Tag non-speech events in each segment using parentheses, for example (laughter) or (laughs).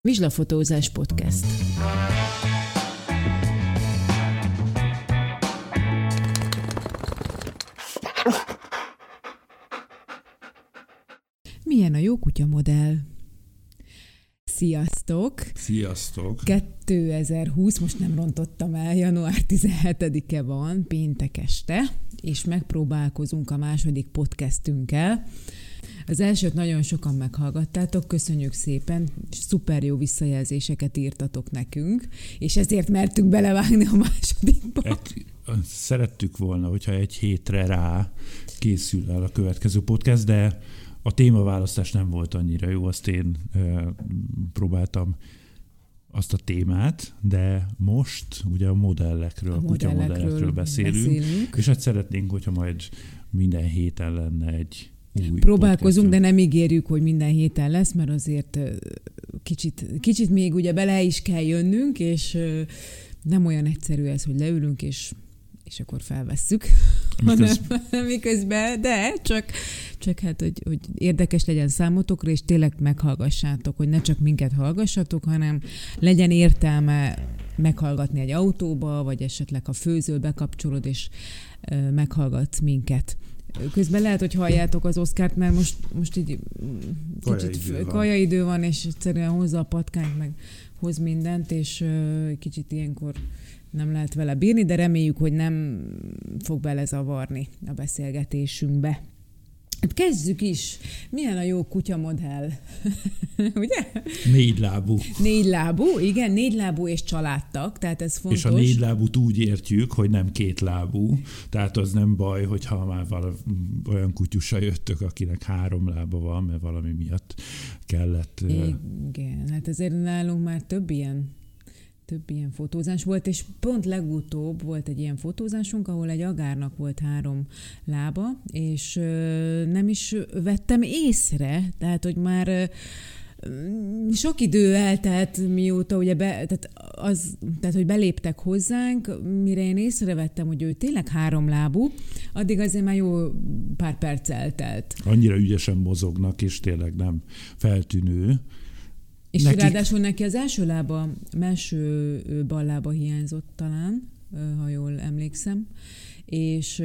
Vizslafotózás podcast. Milyen a jó kutya modell? Sziasztok! Sziasztok! 2020, most nem rontottam el, január 17-e van, péntek este, és megpróbálkozunk a második podcastünkkel. Az elsőt nagyon sokan meghallgattátok, köszönjük szépen, szuper jó visszajelzéseket írtatok nekünk, és ezért mertünk belevágni a másodikba. Egy, szerettük volna, hogyha egy hétre rá készül el a következő podcast, de a témaválasztás nem volt annyira jó, azt én e, próbáltam azt a témát, de most ugye a modellekről, a, a kutyamodellekről beszélünk, beszélünk, és hát szeretnénk, hogyha majd minden héten lenne egy új Próbálkozunk, de nem ígérjük, hogy minden héten lesz, mert azért kicsit, kicsit még ugye bele is kell jönnünk, és nem olyan egyszerű ez, hogy leülünk, és és akkor felvesszük, miközben, hanem, (laughs) miközben de csak, csak hát, hogy, hogy érdekes legyen számotokra, és tényleg meghallgassátok, hogy ne csak minket hallgassatok, hanem legyen értelme meghallgatni egy autóba, vagy esetleg a főzől bekapcsolod, és meghallgatsz minket. Közben lehet, hogy halljátok az Oszkárt, mert most, most így kicsit kajaidő van. van, és egyszerűen hozza a patkányt, meg hoz mindent, és kicsit ilyenkor nem lehet vele bírni, de reméljük, hogy nem fog belezavarni a beszélgetésünkbe. Hát kezdjük is. Milyen a jó kutyamodell? (laughs) Ugye? Négy lábú. Négy lábú, igen, négy lábú és családtak, tehát ez fontos. És a négy lábút úgy értjük, hogy nem két lábú, tehát az nem baj, hogyha már valami, olyan kutyusa jöttök, akinek három lába van, mert valami miatt kellett. Igen, hát azért nálunk már több ilyen több ilyen fotózás volt, és pont legutóbb volt egy ilyen fotózásunk, ahol egy agárnak volt három lába, és nem is vettem észre, tehát, hogy már sok idő eltelt, mióta ugye be, tehát, az, tehát, hogy beléptek hozzánk, mire én észrevettem, hogy ő tényleg háromlábú, addig azért már jó pár perc eltelt. Annyira ügyesen mozognak, és tényleg nem feltűnő. És Nekik... ráadásul neki az első lába, első ballába hiányzott talán, ha jól emlékszem, és,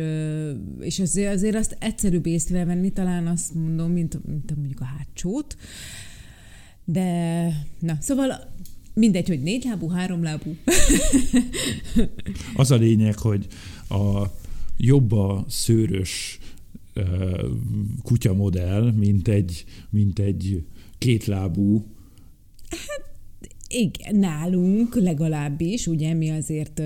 és azért, azért azt egyszerűbb észrevenni, talán azt mondom, mint, mint mondjuk a hátsót, de na, szóval mindegy, hogy négy lábú, három lábú. az a lényeg, hogy a jobb a szőrös kutyamodell, mint egy, mint egy kétlábú Hát igen, nálunk legalábbis, ugye mi azért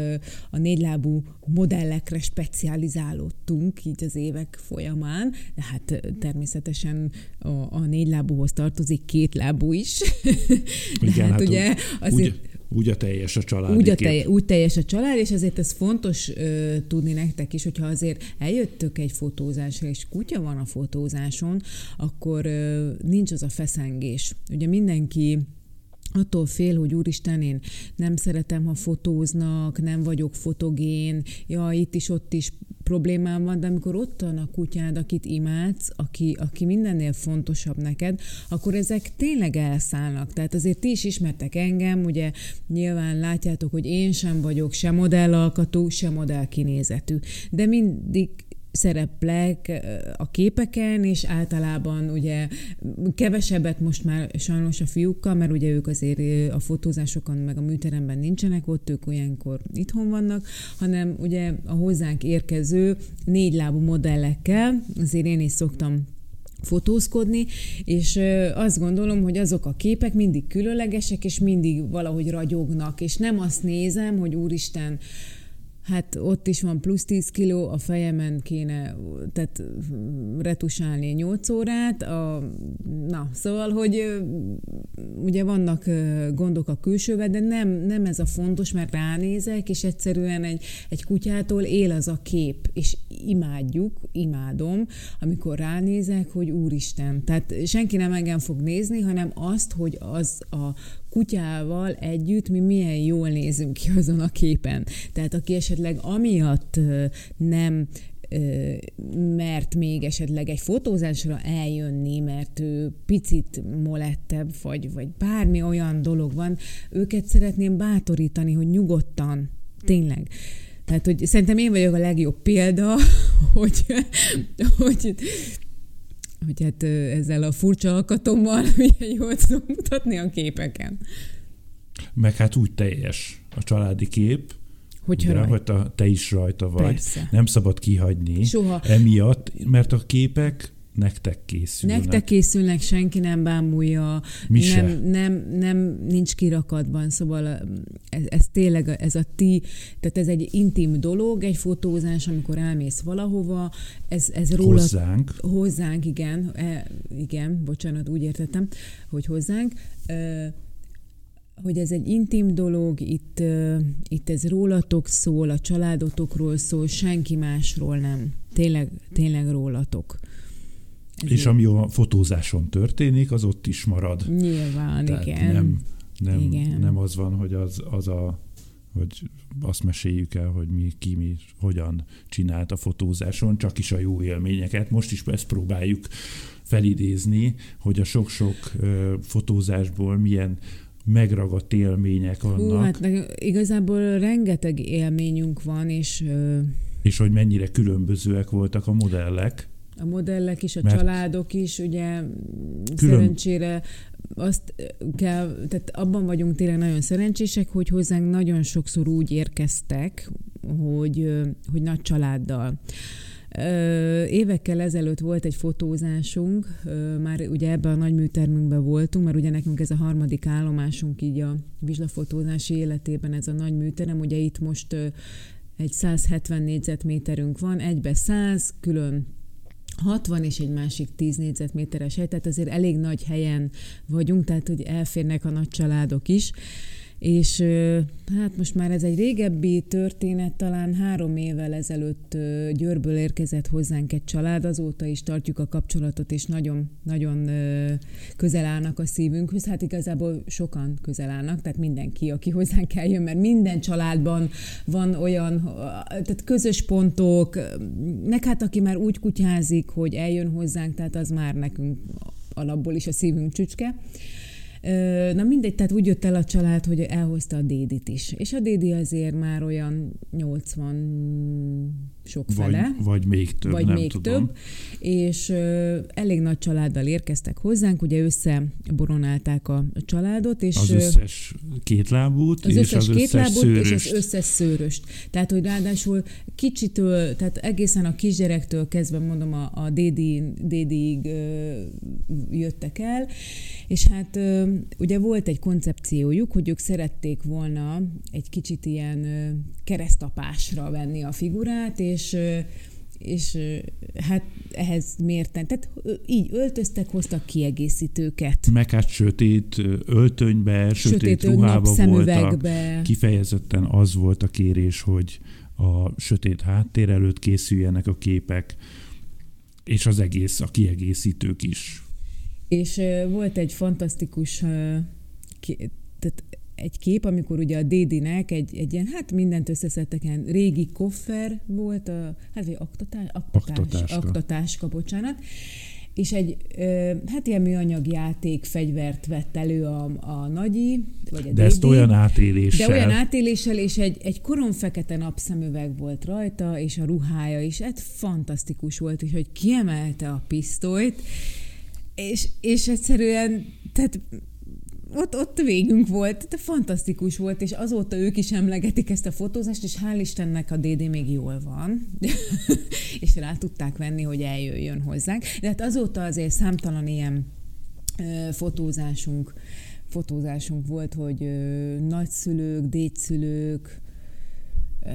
a négylábú modellekre specializálódtunk így az évek folyamán, de hát természetesen a, a négylábúhoz tartozik két lábú is. (laughs) De igen, hát, hát ugye azért... Úgy, úgy a teljes a család. Úgy, a telje, úgy teljes a család, és azért ez fontos ö, tudni nektek is, hogyha azért eljöttök egy fotózásra, és kutya van a fotózáson, akkor ö, nincs az a feszengés. Ugye mindenki attól fél, hogy úristen, én nem szeretem, ha fotóznak, nem vagyok fotogén, ja, itt is, ott is problémám van, de amikor ott van a kutyád, akit imádsz, aki, aki mindennél fontosabb neked, akkor ezek tényleg elszállnak. Tehát azért ti is ismertek engem, ugye nyilván látjátok, hogy én sem vagyok se modellalkatú, se modellkinézetű, de mindig szereplek a képeken, és általában ugye kevesebbet most már sajnos a fiúkkal, mert ugye ők azért a fotózásokon meg a műteremben nincsenek ott, ők olyankor itthon vannak, hanem ugye a hozzánk érkező négylábú modellekkel, azért én is szoktam fotózkodni, és azt gondolom, hogy azok a képek mindig különlegesek, és mindig valahogy ragyognak, és nem azt nézem, hogy úristen, Hát ott is van plusz 10 kiló, a fejemen kéne tehát retusálni 8 órát. A, na, szóval, hogy ugye vannak gondok a külsővel, de nem, nem ez a fontos, mert ránézek, és egyszerűen egy, egy kutyától él az a kép, és imádjuk, imádom, amikor ránézek, hogy úristen. Tehát senki nem engem fog nézni, hanem azt, hogy az a kutyával együtt mi milyen jól nézünk ki azon a képen. Tehát aki esetleg amiatt nem mert még esetleg egy fotózásra eljönni, mert ő picit molettebb, vagy, vagy bármi olyan dolog van, őket szeretném bátorítani, hogy nyugodtan, tényleg. Tehát, hogy szerintem én vagyok a legjobb példa, (laughs) hogy, hogy hogy hát ezzel a furcsa alkatommal (laughs) milyen jól tudom mutatni a képeken. Meg hát úgy teljes a családi kép, Hogyha de, hogy te is rajta vagy. Persze. Nem szabad kihagyni. Soha. Emiatt, mert a képek nektek készülnek. Nektek készülnek, senki nem bámulja, Mi nem, se. nem, nem, nincs kirakatban, szóval ez, ez tényleg, ez a ti, tehát ez egy intim dolog, egy fotózás, amikor elmész valahova, ez, ez róla... Hozzánk. Hozzánk, igen, e, igen, bocsánat, úgy értettem, hogy hozzánk. E, hogy ez egy intim dolog, itt, itt ez rólatok szól, a családotokról szól, senki másról nem. Tényleg, tényleg rólatok. És ami a fotózáson történik, az ott is marad. Nyilván, Tehát igen. Nem, nem, igen. nem az van, hogy az, az a hogy azt meséljük el, hogy mi, ki, mi, hogyan csinált a fotózáson, csak is a jó élményeket. Most is ezt próbáljuk felidézni, hogy a sok-sok fotózásból milyen megragadt élmények vannak. Hú, hát igazából rengeteg élményünk van, és... És hogy mennyire különbözőek voltak a modellek. A modellek is, a Mert családok is, ugye külön... szerencsére azt kell, tehát abban vagyunk tényleg nagyon szerencsések, hogy hozzánk nagyon sokszor úgy érkeztek, hogy, hogy nagy családdal. Évekkel ezelőtt volt egy fotózásunk, már ugye ebben a nagy műtermünkben voltunk, mert ugye nekünk ez a harmadik állomásunk így a vizslafotózási életében, ez a nagy műterem, ugye itt most egy 170 négyzetméterünk van, egybe 100, külön 60 és egy másik 10 négyzetméteres hely, tehát azért elég nagy helyen vagyunk, tehát hogy elférnek a nagy családok is és hát most már ez egy régebbi történet, talán három évvel ezelőtt Győrből érkezett hozzánk egy család, azóta is tartjuk a kapcsolatot, és nagyon, nagyon közel állnak a szívünkhöz. Hát igazából sokan közel állnak, tehát mindenki, aki hozzánk eljön, mert minden családban van olyan, tehát közös pontok, nek hát aki már úgy kutyázik, hogy eljön hozzánk, tehát az már nekünk alapból is a szívünk csücske. Na mindegy, tehát úgy jött el a család, hogy elhozta a dédit is. És a dédi azért már olyan 80 sok fele. Vagy, vagy még több, Vagy nem még tudom. több. És ö, elég nagy családdal érkeztek hozzánk, ugye összeboronálták a családot. És, az összes kétlábút, az és összes az összes szőröst. És az összes szőröst. Tehát, hogy ráadásul kicsitől, tehát egészen a kisgyerektől kezdve mondom, a, a dédi, dédiig ö, jöttek el, és hát ö, ugye volt egy koncepciójuk, hogy ők szerették volna egy kicsit ilyen keresztapásra venni a figurát, és és hát ehhez mérten. Tehát így öltöztek, hoztak kiegészítőket. Meg hát sötét öltönybe, sötét, sötét ruhába voltak. Kifejezetten az volt a kérés, hogy a sötét háttér előtt készüljenek a képek, és az egész, a kiegészítők is. És volt egy fantasztikus tehát egy kép, amikor ugye a Dédinek egy, egy ilyen, hát mindent összeszedtek, ilyen régi koffer volt, a, hát vagy aktatás, aktatás, aktatáska. aktatáska, bocsánat, és egy, hát ilyen műanyag játék fegyvert vett elő a, a nagyi, vagy a De Dédi, ezt olyan átéléssel. De olyan átéléssel, és egy, egy korom fekete napszemüveg volt rajta, és a ruhája is, ez fantasztikus volt, hogy kiemelte a pisztolyt, és, és egyszerűen, tehát ott, ott végünk volt, de fantasztikus volt, és azóta ők is emlegetik ezt a fotózást, és hál' Istennek a DD még jól van, (laughs) és rá tudták venni, hogy eljöjjön hozzánk. De hát azóta azért számtalan ilyen ö, fotózásunk, fotózásunk volt, hogy ö, nagyszülők, dédszülők, ö,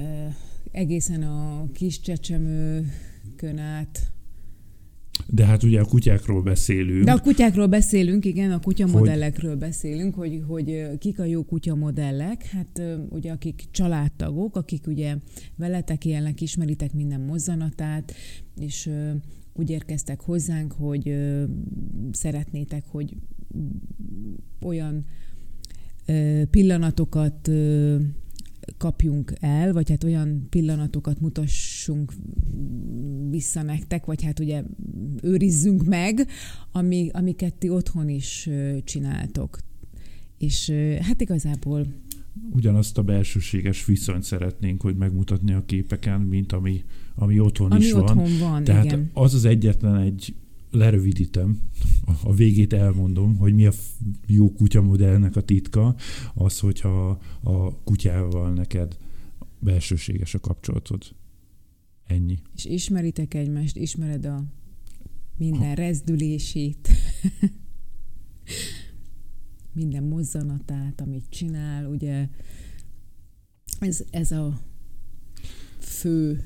egészen a kis csecsemőkön át, de hát ugye a kutyákról beszélünk. De a kutyákról beszélünk, igen, a kutyamodellekről hogy... beszélünk, hogy, hogy kik a jó kutyamodellek. Hát ugye akik családtagok, akik ugye veletek élnek, ismeritek minden mozzanatát, és úgy érkeztek hozzánk, hogy szeretnétek, hogy olyan pillanatokat kapjunk el, vagy hát olyan pillanatokat mutassunk vissza nektek, vagy hát ugye őrizzünk meg, ami, amiket ti otthon is csináltok. És hát igazából ugyanazt a belsőséges viszonyt szeretnénk, hogy megmutatni a képeken, mint ami, ami otthon ami is otthon van. van Tehát igen. az az egyetlen egy lerövidítem, a végét elmondom, hogy mi a jó kutyamodellnek a titka, az, hogyha a kutyával neked belsőséges a kapcsolatod. Ennyi. És ismeritek egymást, ismered a minden ha. rezdülését, (laughs) minden mozzanatát, amit csinál, ugye ez, ez a fő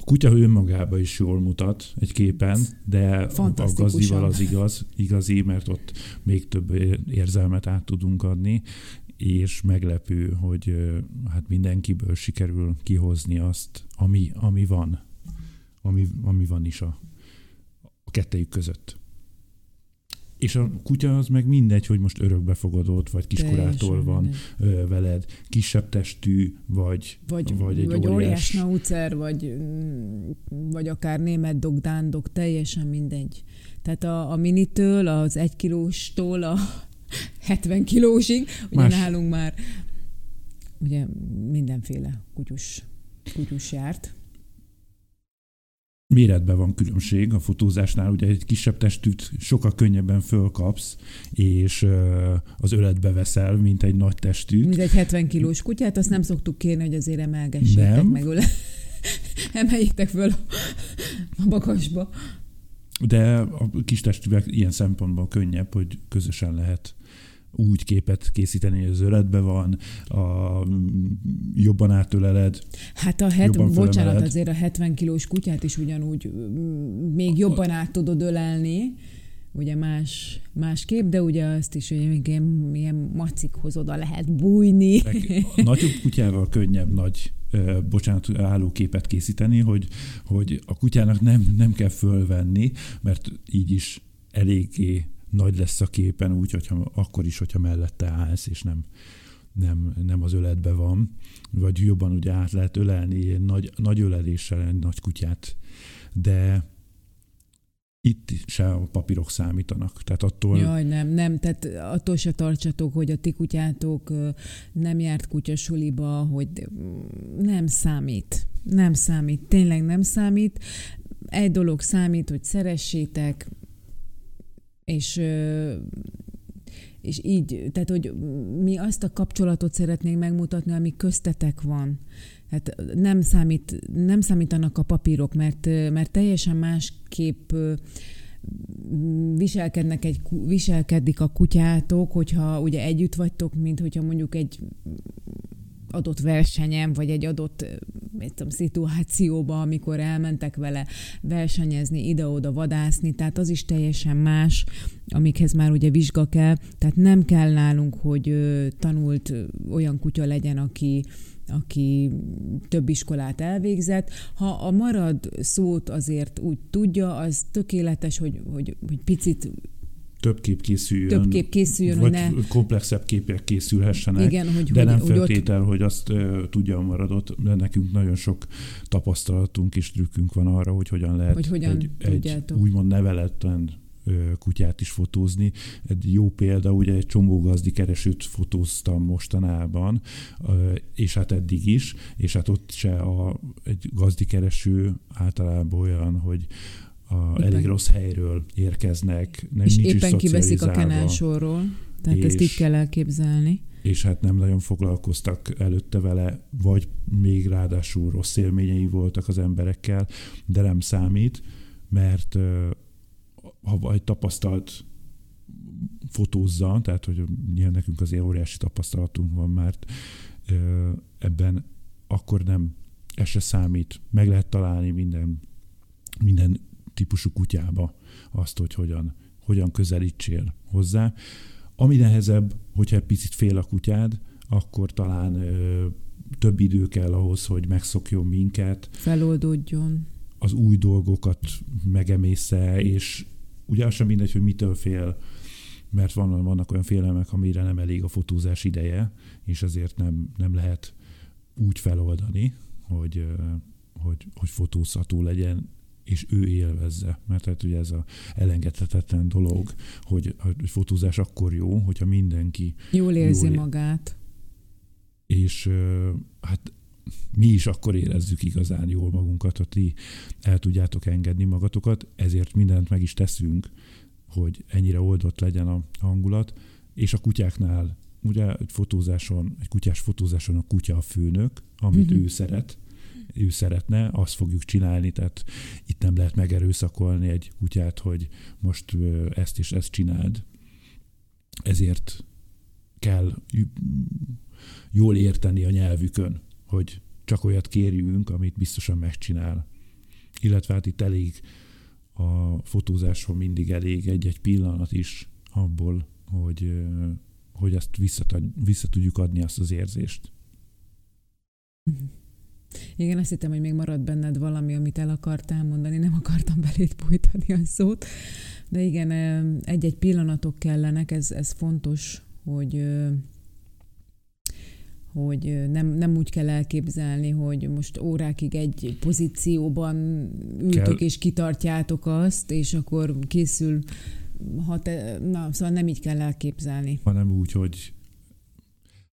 a kutya önmagában is jól mutat egy képen, de a gazdival az igaz, igazi, mert ott még több érzelmet át tudunk adni, és meglepő, hogy hát mindenkiből sikerül kihozni azt, ami, ami van, ami, ami van is a, a kettejük között. És a kutya az meg mindegy, hogy most örökbefogadott, vagy kiskorától van mindegy. veled, kisebb testű, vagy, vagy, vagy egy vagy óriás. óriás naucer, vagy, vagy akár német dog, dándog, teljesen mindegy. Tehát a, a minitől, az egy kilóstól a (laughs) 70 kilósig, ugye Más. nálunk már ugye mindenféle kutyus, kutyus járt méretben van különbség a fotózásnál, ugye egy kisebb testűt sokkal könnyebben fölkapsz, és az öletbe veszel, mint egy nagy testűt. Mint egy 70 kilós kutyát, azt nem szoktuk kérni, hogy azért emelgessétek nem. meg, öle... (laughs) emeljétek föl a bakasba. De a kis testűvel ilyen szempontból könnyebb, hogy közösen lehet úgy képet készíteni, hogy az öletbe van, a, jobban átöleled. Hát a het, bocsánat, azért a 70 kilós kutyát is ugyanúgy még jobban át tudod ölelni, ugye más, más kép, de ugye azt is, hogy ilyen, ilyen macikhoz oda lehet bújni. A nagyobb kutyával könnyebb nagy bocsánat, állóképet készíteni, hogy, hogy a kutyának nem, nem kell fölvenni, mert így is eléggé nagy lesz a képen, úgy, hogyha, akkor is, hogyha mellette állsz, és nem, nem, nem az öletbe van, vagy jobban ugye át lehet ölelni nagy, nagy öleléssel egy nagy kutyát, de itt se a papírok számítanak. Tehát attól... Jaj, nem, nem, tehát attól se tartsatok, hogy a ti kutyátok nem járt kutyasuliba, hogy nem számít. Nem számít, tényleg nem számít. Egy dolog számít, hogy szeressétek, és és így, tehát hogy mi azt a kapcsolatot szeretnénk megmutatni, ami köztetek van. Hát nem, számít, nem számítanak a papírok, mert, mert teljesen másképp viselkednek egy, viselkedik a kutyátok, hogyha ugye együtt vagytok, mint hogyha mondjuk egy adott versenyen, vagy egy adott mit tudom, szituációba, amikor elmentek vele versenyezni, ide-oda vadászni, tehát az is teljesen más, amikhez már ugye vizsga kell, tehát nem kell nálunk, hogy tanult olyan kutya legyen, aki, aki több iskolát elvégzett. Ha a marad szót azért úgy tudja, az tökéletes, hogy, hogy, hogy picit több kép készüljön. Több kép készüljön, vagy hogy ne... komplexebb képek készülhessenek. Igen, hogy, de hogy, nem hogy feltétel, ott... hogy azt uh, tudja a maradott, de nekünk nagyon sok tapasztalatunk és trükkünk van arra, hogy hogyan lehet hogy hogyan egy, egy úgymond neveletlen kutyát is fotózni. Egy jó példa, ugye egy csomó gazdi keresőt fotóztam mostanában, és hát eddig is, és hát ott se a, egy gazdi kereső általában olyan, hogy a éppen, elég rossz helyről érkeznek. Nem, és nincs éppen kiveszik a kenelsorról, tehát és, ezt így kell elképzelni. És hát nem nagyon foglalkoztak előtte vele, vagy még ráadásul rossz élményei voltak az emberekkel, de nem számít, mert ha egy tapasztalt fotózza, tehát hogy nyilván nekünk azért óriási tapasztalatunk van, mert ebben akkor nem, ez se számít. Meg lehet találni minden, minden típusú kutyába azt, hogy hogyan, hogyan közelítsél hozzá. Ami nehezebb, hogyha egy picit fél a kutyád, akkor talán ö, több idő kell ahhoz, hogy megszokjon minket. Feloldódjon. Az új dolgokat megemésze, és ugye sem mindegy, hogy mitől fél, mert van, vannak olyan félelmek, amire nem elég a fotózás ideje, és ezért nem, nem lehet úgy feloldani, hogy, hogy, hogy fotózható legyen és ő élvezze. Mert hát ugye ez a elengedhetetlen dolog, hogy a fotózás akkor jó, hogyha mindenki jól érzi jól magát. És hát mi is akkor érezzük igazán jól magunkat, hogy ti el tudjátok engedni magatokat, ezért mindent meg is teszünk, hogy ennyire oldott legyen a hangulat, és a kutyáknál ugye egy fotózáson, egy kutyás fotózáson a kutya a főnök, amit uh-huh. ő szeret, ő szeretne, azt fogjuk csinálni, tehát itt nem lehet megerőszakolni egy kutyát, hogy most ezt és ezt csináld. Ezért kell jól érteni a nyelvükön, hogy csak olyat kérjünk, amit biztosan megcsinál. Illetve hát itt elég a fotózáson mindig elég egy-egy pillanat is abból, hogy, hogy ezt vissza tudjuk adni azt az érzést. Igen, azt hittem, hogy még marad benned valami, amit el akartál mondani, nem akartam (laughs) belét bújtani a szót. De igen, egy-egy pillanatok kellenek, ez, ez fontos, hogy hogy nem, nem úgy kell elképzelni, hogy most órákig egy pozícióban ültök kell. és kitartjátok azt, és akkor készül, ha te, na, szóval nem így kell elképzelni. Hanem úgy, hogy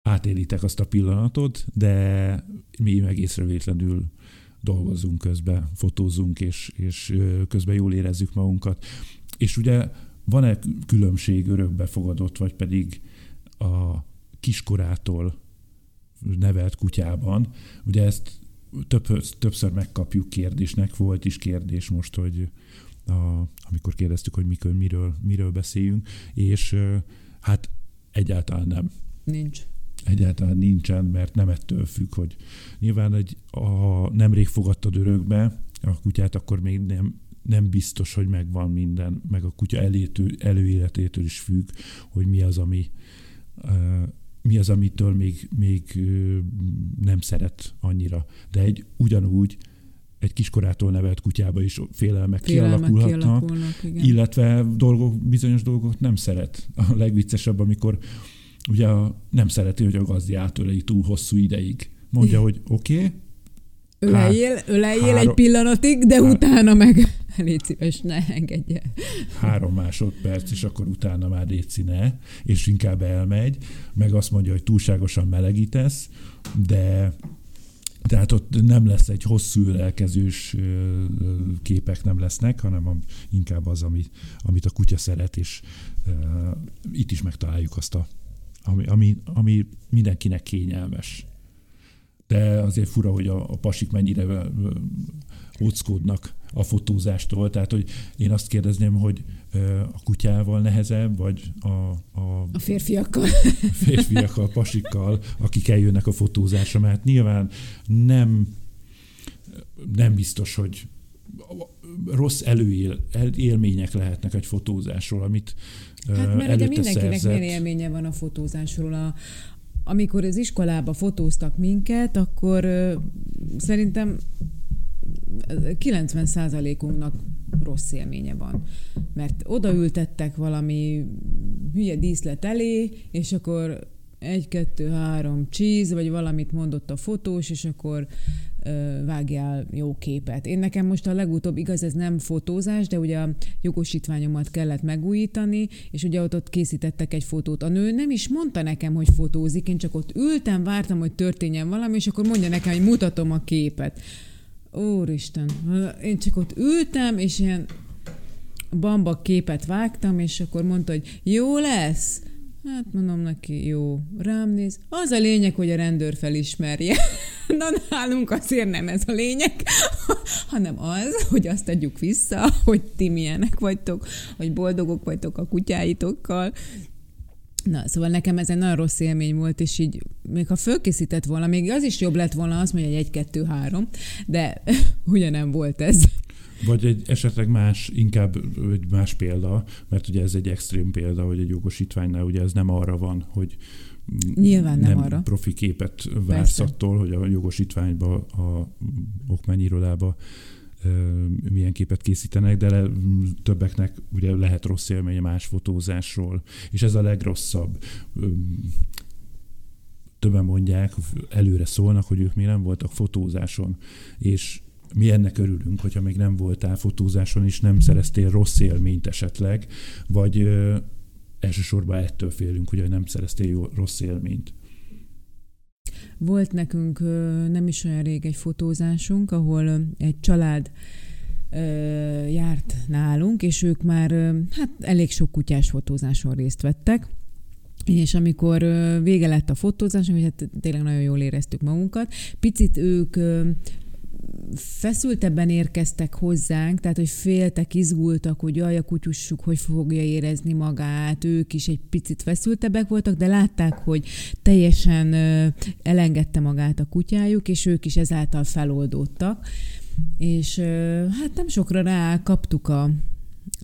átélitek azt a pillanatot, de mi meg észrevétlenül dolgozunk közben, fotózunk, és, és közben jól érezzük magunkat. És ugye van-e különbség örökbefogadott, vagy pedig a kiskorától nevelt kutyában? Ugye ezt több, többször megkapjuk kérdésnek, volt is kérdés most, hogy a, amikor kérdeztük, hogy mikor, miről, miről beszéljünk, és hát egyáltalán nem. Nincs egyáltalán nincsen, mert nem ettől függ, hogy nyilván egy, ha nemrég fogadtad örökbe a kutyát, akkor még nem, nem biztos, hogy megvan minden, meg a kutya elétől, előéletétől is függ, hogy mi az, ami mi az, amitől még, még nem szeret annyira. De egy ugyanúgy egy kiskorától nevelt kutyába is félelmek, félelmek kialakulhatnak, kialakulnak, illetve dolgok, bizonyos dolgok nem szeret. A legviccesebb, amikor ugye nem szereti, hogy a gazdi átöleli túl hosszú ideig. Mondja, hogy oké, okay, Öleljél, öleljél egy pillanatig, de há... utána meg (laughs) légy szíves, ne engedje. Három másodperc, és akkor utána már légy ne, és inkább elmegy, meg azt mondja, hogy túlságosan melegítesz, de tehát ott nem lesz egy hosszú ölelkezős képek nem lesznek, hanem inkább az, amit, amit a kutya szeret, és uh, itt is megtaláljuk azt a ami, ami, ami mindenkinek kényelmes. De azért fura, hogy a, a pasik mennyire óckodnak a fotózástól. Tehát, hogy én azt kérdezném, hogy a kutyával nehezebb, vagy a... A, a férfiakkal. A férfiakkal, pasikkal, akik eljönnek a fotózásra, mert nyilván nem, nem biztos, hogy rossz előélmények lehetnek egy fotózásról, amit Hát mert ugye mindenkinek milyen élménye van a fotózásról. A, amikor az iskolába fotóztak minket, akkor ö, szerintem 90%-unknak rossz élménye van. Mert odaültettek valami hülye díszlet elé, és akkor egy, kettő, három cheese, vagy valamit mondott a fotós, és akkor vágjál jó képet. Én nekem most a legutóbb, igaz, ez nem fotózás, de ugye a jogosítványomat kellett megújítani, és ugye ott, ott készítettek egy fotót. A nő nem is mondta nekem, hogy fotózik, én csak ott ültem, vártam, hogy történjen valami, és akkor mondja nekem, hogy mutatom a képet. Úristen, én csak ott ültem, és ilyen bamba képet vágtam, és akkor mondta, hogy jó lesz. Hát mondom neki, jó, rám néz. Az a lényeg, hogy a rendőr felismerje. (laughs) Na nálunk azért nem ez a lényeg, (laughs) hanem az, hogy azt adjuk vissza, hogy ti milyenek vagytok, hogy boldogok vagytok a kutyáitokkal, Na, szóval nekem ez egy nagyon rossz élmény volt, és így még ha fölkészített volna, még az is jobb lett volna, azt mondja, hogy egy, kettő, három, de (laughs) ugyanem volt ez. Vagy egy esetleg más, inkább egy más példa, mert ugye ez egy extrém példa, hogy egy jogosítványnál ugye ez nem arra van, hogy Nyilván nem, nem arra. profi képet vársz attól, hogy a jogosítványba, a okmányirodába milyen képet készítenek, de le, többeknek ugye lehet rossz élménye más fotózásról, és ez a legrosszabb. Többen mondják, előre szólnak, hogy ők még nem voltak fotózáson, és mi ennek örülünk, hogyha még nem voltál fotózáson, és nem szereztél rossz élményt esetleg, vagy ö, elsősorban ettől félünk, hogy nem szereztél jó, rossz élményt. Volt nekünk nem is olyan rég egy fotózásunk, ahol egy család járt nálunk, és ők már hát elég sok kutyás fotózáson részt vettek, és amikor vége lett a fotózás, hogy hát tényleg nagyon jól éreztük magunkat, picit ők feszültebben érkeztek hozzánk, tehát hogy féltek, izgultak, hogy jaj, a kutyussuk hogy fogja érezni magát, ők is egy picit feszültebbek voltak, de látták, hogy teljesen elengedte magát a kutyájuk, és ők is ezáltal feloldódtak. És hát nem sokra rá kaptuk a,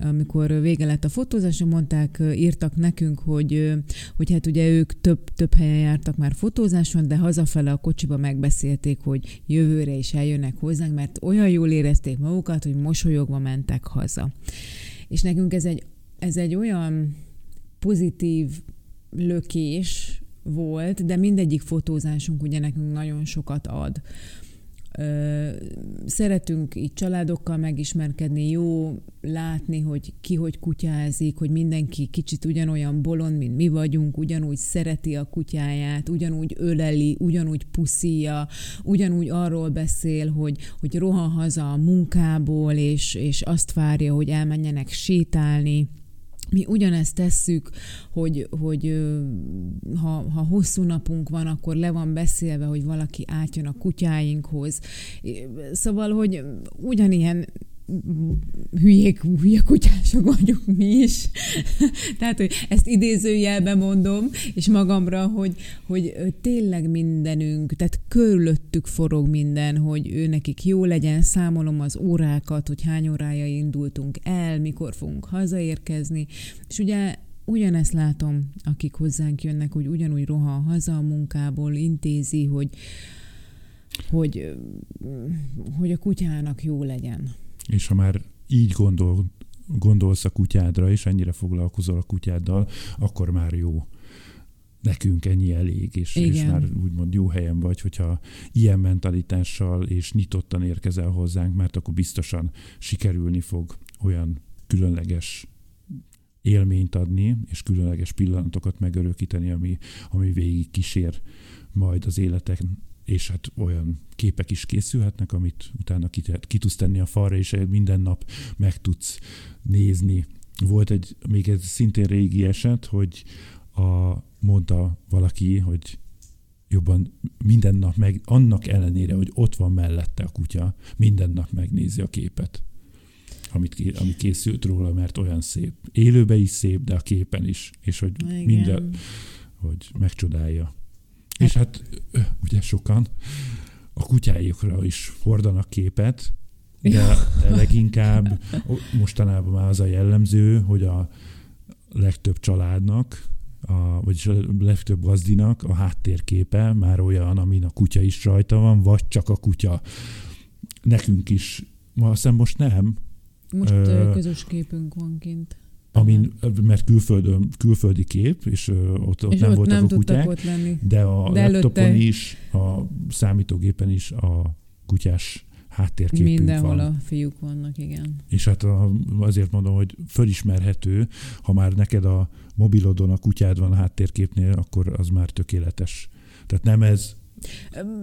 amikor vége lett a fotózás, mondták, írtak nekünk, hogy, hogy hát ugye ők több, több helyen jártak már fotózáson, de hazafele a kocsiba megbeszélték, hogy jövőre is eljönnek hozzánk, mert olyan jól érezték magukat, hogy mosolyogva mentek haza. És nekünk ez egy, ez egy olyan pozitív lökés volt, de mindegyik fotózásunk ugye nekünk nagyon sokat ad Szeretünk így családokkal megismerkedni, jó látni, hogy ki hogy kutyázik, hogy mindenki kicsit ugyanolyan bolond, mint mi vagyunk, ugyanúgy szereti a kutyáját, ugyanúgy öleli, ugyanúgy puszíja, ugyanúgy arról beszél, hogy, hogy rohan haza a munkából, és, és azt várja, hogy elmenjenek sétálni mi ugyanezt tesszük, hogy, hogy ha, ha hosszú napunk van, akkor le van beszélve, hogy valaki átjön a kutyáinkhoz. Szóval, hogy ugyanilyen hülyék, hülye kutyások vagyunk mi is. (laughs) Tehát, hogy ezt idézőjelben mondom, és magamra, hogy, hogy tényleg mindenünk, tehát körülöttük forog minden, hogy ő nekik jó legyen, számolom az órákat, hogy hány órája indultunk el, mikor fogunk hazaérkezni, és ugye ugyanezt látom, akik hozzánk jönnek, hogy ugyanúgy rohan haza a munkából, intézi, hogy, hogy, hogy a kutyának jó legyen. És ha már így gondol, gondolsz a kutyádra, és ennyire foglalkozol a kutyáddal, akkor már jó. Nekünk ennyi elég, és, és már úgymond jó helyen vagy, hogyha ilyen mentalitással és nyitottan érkezel hozzánk, mert akkor biztosan sikerülni fog olyan különleges élményt adni, és különleges pillanatokat megörökíteni, ami, ami végig kísér majd az életek és hát olyan képek is készülhetnek, amit utána ki, ki tudsz tenni a falra, és minden nap meg tudsz nézni. Volt egy, még egy szintén régi eset, hogy a, mondta valaki, hogy jobban minden nap meg, annak ellenére, hogy ott van mellette a kutya, minden nap megnézi a képet, amit, ami készült róla, mert olyan szép. Élőben is szép, de a képen is, és hogy Igen. minden, hogy megcsodálja. És hát ugye sokan a kutyájukra is hordanak képet, de, de leginkább mostanában már az a jellemző, hogy a legtöbb családnak, a, vagyis a legtöbb gazdinak a háttérképe már olyan, amin a kutya is rajta van, vagy csak a kutya. Nekünk is, azt hiszem most nem. Most ö, közös képünk van kint amin, mert külföldön, külföldi kép, és ott, ott és nem ott voltak nem a kutyák, ott lenni. de a de laptopon előtte... is, a számítógépen is a kutyás háttérképünk Mindenhol van. a fiúk vannak, igen. És hát azért mondom, hogy fölismerhető, ha már neked a mobilodon a kutyád van a háttérképnél, akkor az már tökéletes. Tehát nem ez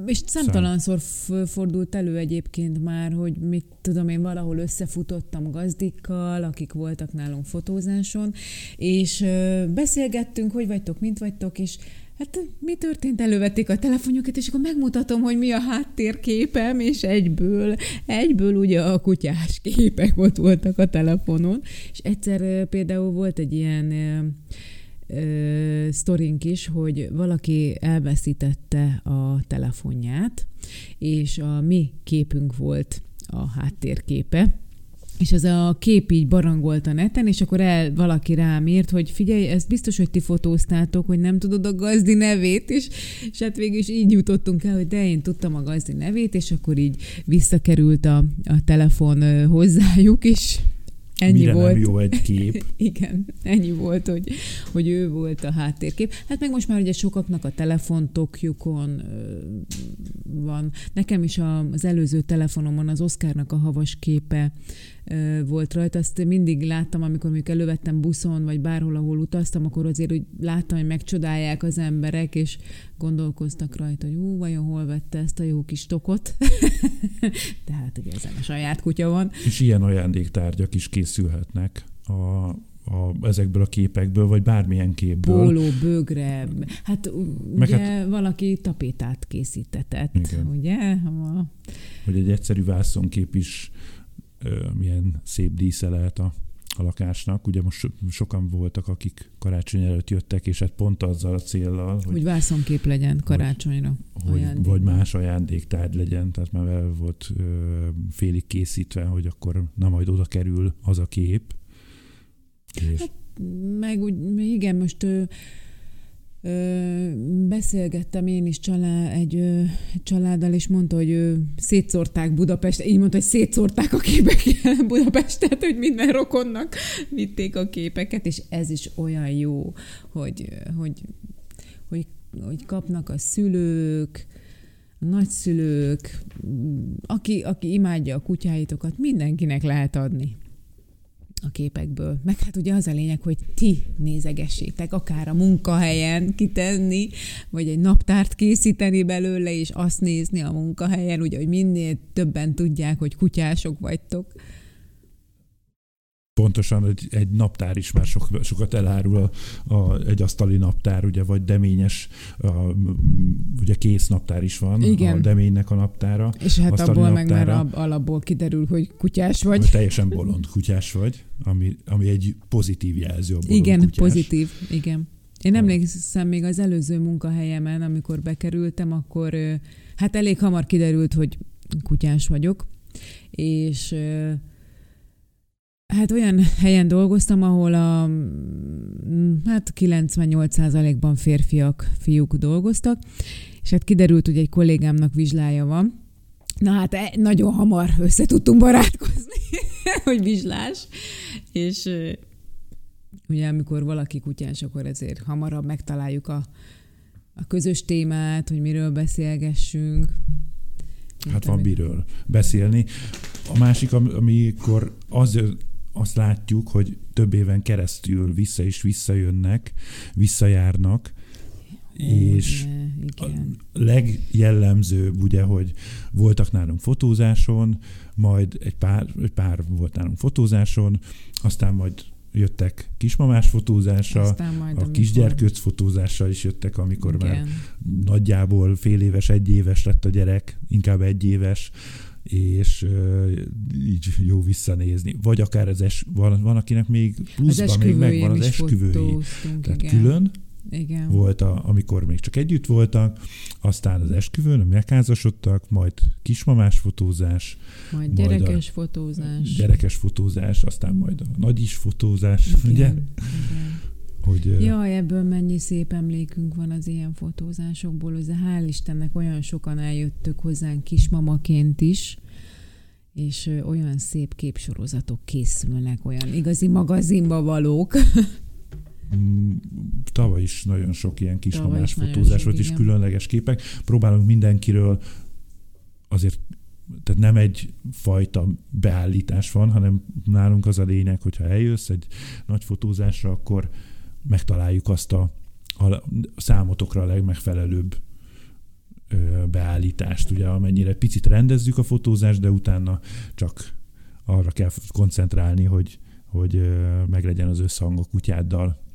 és számtalanszor fordult elő egyébként már, hogy mit tudom én, valahol összefutottam gazdikkal, akik voltak nálunk fotózáson, és beszélgettünk, hogy vagytok, mint vagytok, és Hát mi történt? Elővették a telefonjukat, és akkor megmutatom, hogy mi a háttérképem, és egyből, egyből ugye a kutyás képek ott voltak a telefonon. És egyszer például volt egy ilyen ö, sztorink is, hogy valaki elveszítette a telefonját, és a mi képünk volt a háttérképe, és ez a kép így barangolt a neten, és akkor el valaki rám írt, hogy figyelj, ezt biztos, hogy ti fotóztátok, hogy nem tudod a gazdi nevét, és, és hát végül is így jutottunk el, hogy de én tudtam a gazdi nevét, és akkor így visszakerült a, a telefon hozzájuk, és ennyi mire volt. nem jó egy kép. (laughs) Igen, ennyi volt, hogy, hogy ő volt a háttérkép. Hát meg most már ugye sokaknak a telefontokjukon van. Nekem is az előző telefonomon az Oszkárnak a havas képe volt rajta. Azt mindig láttam, amikor mondjuk elővettem buszon, vagy bárhol, ahol utaztam, akkor azért úgy láttam, hogy megcsodálják az emberek, és gondolkoztak rajta, hogy ú, vajon hol vette ezt a jó kis tokot. (laughs) Tehát ugye ezen a saját kutya van. És ilyen ajándéktárgyak is készülhetnek a, a, ezekből a képekből, vagy bármilyen képből. Póló, bögre, hát Meg ugye hát, valaki tapétát készítetett, Igen. ugye? A, Hogy egy egyszerű vászonkép is milyen szép dísze lehet a, a lakásnak. Ugye most so- sokan voltak, akik karácsony előtt jöttek, és hát pont azzal a céllal, hogy, hogy, hogy vászonкép legyen karácsonyra. hogy ajándék. vagy más ajándéktárgy legyen, tehát már el volt ö, félig készítve, hogy akkor na majd oda kerül az a kép. És Meg úgy, igen, most ö, ö, beszélgettem én is csalá, egy, ö, családdal, és mondta, hogy ö, szétszórták Budapest, így mondta, hogy szétszórták a képeket (laughs) Budapestet, hogy minden rokonnak vitték a képeket, és ez is olyan jó, hogy, hogy, hogy, hogy kapnak a szülők, a nagyszülők, aki, aki imádja a kutyáitokat, mindenkinek lehet adni a képekből. Meg hát ugye az a lényeg, hogy ti nézegessétek, akár a munkahelyen kitenni, vagy egy naptárt készíteni belőle, és azt nézni a munkahelyen, ugye, hogy minél többen tudják, hogy kutyások vagytok. Pontosan egy, egy naptár is már sok, sokat elárul a, a, egy asztali naptár, ugye, vagy deményes, a, ugye kész naptár is van, Igen. a deménynek a naptára. És hát abból meg már naptára. ab- alapból kiderül, hogy kutyás vagy. Teljesen bolond kutyás vagy, ami, ami egy pozitív jelző a bolond Igen, kutyás. pozitív, igen. Én emlékszem még az előző munkahelyemen, amikor bekerültem, akkor hát elég hamar kiderült, hogy kutyás vagyok, és hát olyan helyen dolgoztam, ahol a hát 98%-ban férfiak, fiúk dolgoztak, és hát kiderült, hogy egy kollégámnak vizslája van, Na hát e- nagyon hamar össze tudtunk barátkozni, (laughs) hogy vizslás, és ugye amikor valaki kutyás, akkor ezért hamarabb megtaláljuk a, a közös témát, hogy miről beszélgessünk. Hát van miről beszélni. A másik, am- amikor az, azt látjuk, hogy több éven keresztül vissza is visszajönnek, visszajárnak, és a igen. legjellemzőbb ugye, hogy voltak nálunk fotózáson, majd egy pár, egy pár volt nálunk fotózáson, aztán majd jöttek kismamás fotózásra, Aztán majd, a amikor- kisgyerkőc fotózásra is jöttek, amikor már igen. nagyjából fél éves, egy éves lett a gyerek, inkább egy éves, és uh, így jó visszanézni. Vagy akár az es, van, van akinek még pluszban még megvan az is esküvői. Tehát igen. külön igen. volt, a, amikor még csak együtt voltak, aztán az esküvőn, megházasodtak, majd kismamás fotózás, Majd majd gyerekes fotózás. gyerekes fotózás, aztán majd a nagyis fotózás, Igen, ugye? igen. Hogy, Jaj, ebből mennyi szép emlékünk van az ilyen fotózásokból, hogy hál' Istennek olyan sokan eljöttök hozzánk kismamaként is, és olyan szép képsorozatok készülnek, olyan igazi magazinba valók. Mm, Tavaly is nagyon sok ilyen kismamás fotózás volt, és különleges képek. Próbálunk mindenkiről azért tehát nem egy fajta beállítás van, hanem nálunk az a lényeg, hogyha eljössz egy nagy fotózásra, akkor megtaláljuk azt a, a számotokra a legmegfelelőbb beállítást, ugye amennyire picit rendezzük a fotózást, de utána csak arra kell koncentrálni, hogy, hogy meglegyen az összhang a kutyáddal.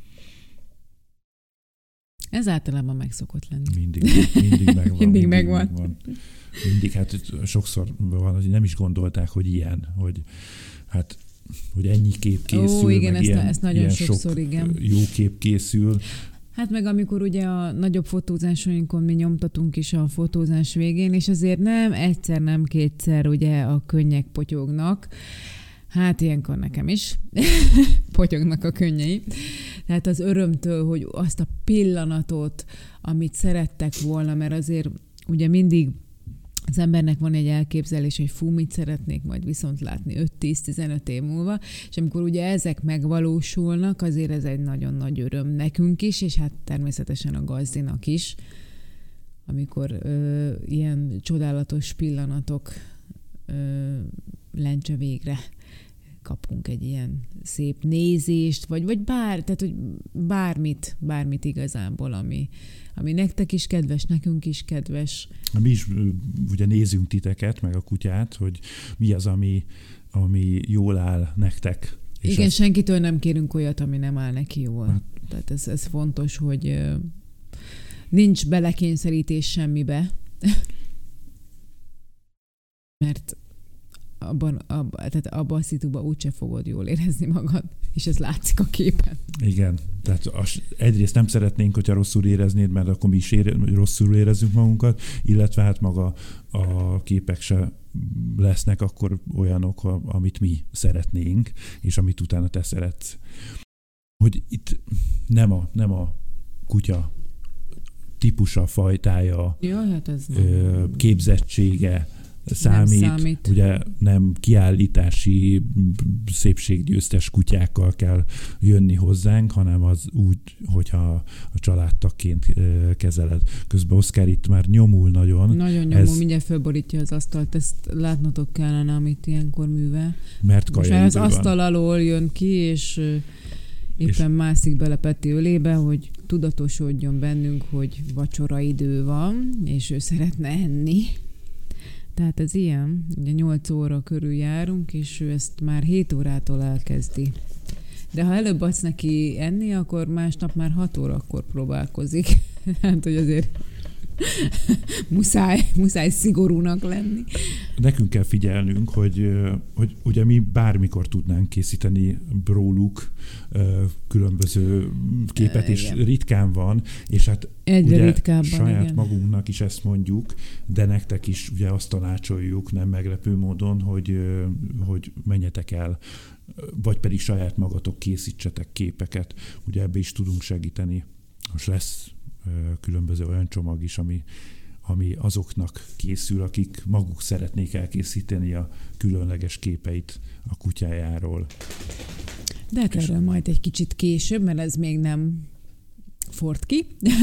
Ez általában meg szokott lenni. Mindig, mindig megvan. (laughs) Mindig megvan. megvan. Mindig, hát sokszor van, hogy nem is gondolták, hogy ilyen, hogy hát hogy ennyi kép készül, Ó, igen, ezt, ilyen, ezt nagyon ilyen sokszor, sok igen. jó kép készül. Hát meg amikor ugye a nagyobb fotózásainkon mi nyomtatunk is a fotózás végén, és azért nem egyszer, nem kétszer ugye a könnyek potyognak. Hát ilyenkor nekem is (laughs) potyognak a könnyei. Tehát az örömtől, hogy azt a pillanatot, amit szerettek volna, mert azért ugye mindig az embernek van egy elképzelés, hogy fú, mit szeretnék majd viszont látni 5-10-15 év múlva, és amikor ugye ezek megvalósulnak, azért ez egy nagyon nagy öröm nekünk is, és hát természetesen a gazdinak is, amikor ö, ilyen csodálatos pillanatok ö, lencse végre kapunk egy ilyen szép nézést, vagy, vagy bár, tehát, hogy bármit, bármit igazából, ami, ami nektek is kedves, nekünk is kedves. Mi is ugye nézünk titeket, meg a kutyát, hogy mi az, ami, ami jól áll nektek. És Igen, ezt... senkitől nem kérünk olyat, ami nem áll neki jól. Hát. Tehát ez, ez fontos, hogy nincs belekényszerítés semmibe. (laughs) Mert abban, abban, tehát abban a szituban úgyse fogod jól érezni magad, és ez látszik a képen. Igen, tehát az, egyrészt nem szeretnénk, hogyha rosszul éreznéd, mert akkor mi is ére, rosszul érezzük magunkat, illetve hát maga a képek se lesznek akkor olyanok, amit mi szeretnénk, és amit utána te szeretsz. Hogy itt nem a, nem a kutya típusa, fajtája, ja, hát ez nem. képzettsége, számít, nem számít. ugye nem kiállítási szépséggyőztes kutyákkal kell jönni hozzánk, hanem az úgy, hogyha a családtakként kezeled. Közben Oszkár itt már nyomul nagyon. Nagyon nyomul, Ez... mindjárt fölborítja az asztalt, ezt látnotok kellene, amit ilyenkor művel. Mert Most az asztal alól jön ki, és éppen és... mászik bele Peti ölébe, hogy tudatosodjon bennünk, hogy vacsora idő van, és ő szeretne enni. Tehát ez ilyen, ugye 8 óra körül járunk, és ő ezt már 7 órától elkezdi. De ha előbb adsz neki enni, akkor másnap már 6 órakor próbálkozik. (laughs) hát, hogy azért muszáj, muszáj szigorúnak lenni. Nekünk kell figyelnünk, hogy, hogy ugye mi bármikor tudnánk készíteni róluk különböző képet, és igen. ritkán van, és hát Egyre ugye ritkábban, saját igen. magunknak is ezt mondjuk, de nektek is ugye azt tanácsoljuk nem meglepő módon, hogy, hogy menjetek el vagy pedig saját magatok készítsetek képeket. Ugye ebbe is tudunk segíteni. Most lesz különböző olyan csomag is, ami, ami azoknak készül, akik maguk szeretnék elkészíteni a különleges képeit a kutyájáról. De hát erről majd egy kicsit később, mert ez még nem fort ki. (laughs)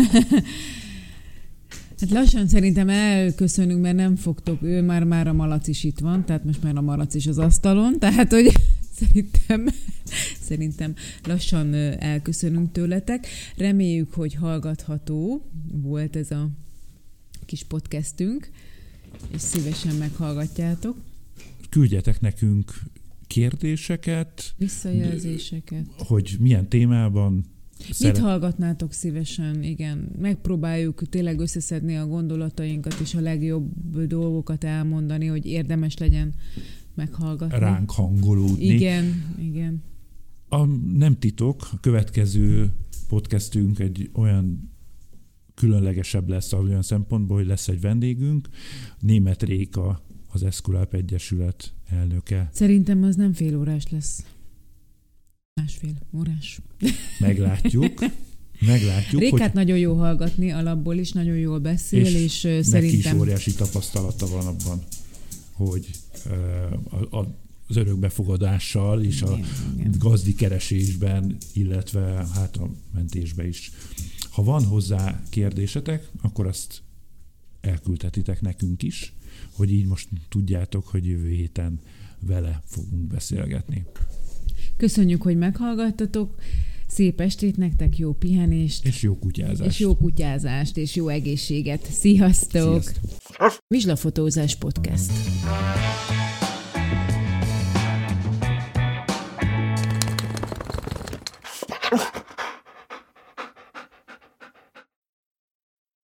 Hát lassan szerintem elköszönünk, mert nem fogtok, ő már, már a malac is itt van, tehát most már a malac is az asztalon, tehát hogy szerintem, (laughs) szerintem lassan elköszönünk tőletek. Reméljük, hogy hallgatható volt ez a kis podcastünk, és szívesen meghallgatjátok. Küldjetek nekünk kérdéseket, visszajelzéseket, hogy milyen témában Szeret... Mit hallgatnátok szívesen? Igen, megpróbáljuk tényleg összeszedni a gondolatainkat és a legjobb dolgokat elmondani, hogy érdemes legyen meghallgatni. Ránk hangolódni. Igen, igen. A, nem titok, a következő podcastünk egy olyan különlegesebb lesz olyan szempontból, hogy lesz egy vendégünk, Német Réka, az Eszkuláp Egyesület elnöke. Szerintem az nem fél órás lesz. Másfél órás. Meglátjuk. Meglátjuk. Rékát hogy... nagyon jó hallgatni, alapból is nagyon jól beszél, és, és neki szerintem... is óriási tapasztalata van abban, hogy uh, a, az örökbefogadással és a gazdi keresésben, illetve hát a mentésben is. Ha van hozzá kérdésetek, akkor azt elküldhetitek nekünk is, hogy így most tudjátok, hogy jövő héten vele fogunk beszélgetni. Köszönjük, hogy meghallgattatok. Szép estét nektek, jó pihenést. És jó kutyázást. És jó kutyázást, és jó egészséget. Sziasztok! Sziasztok. Vizslafotózás podcast.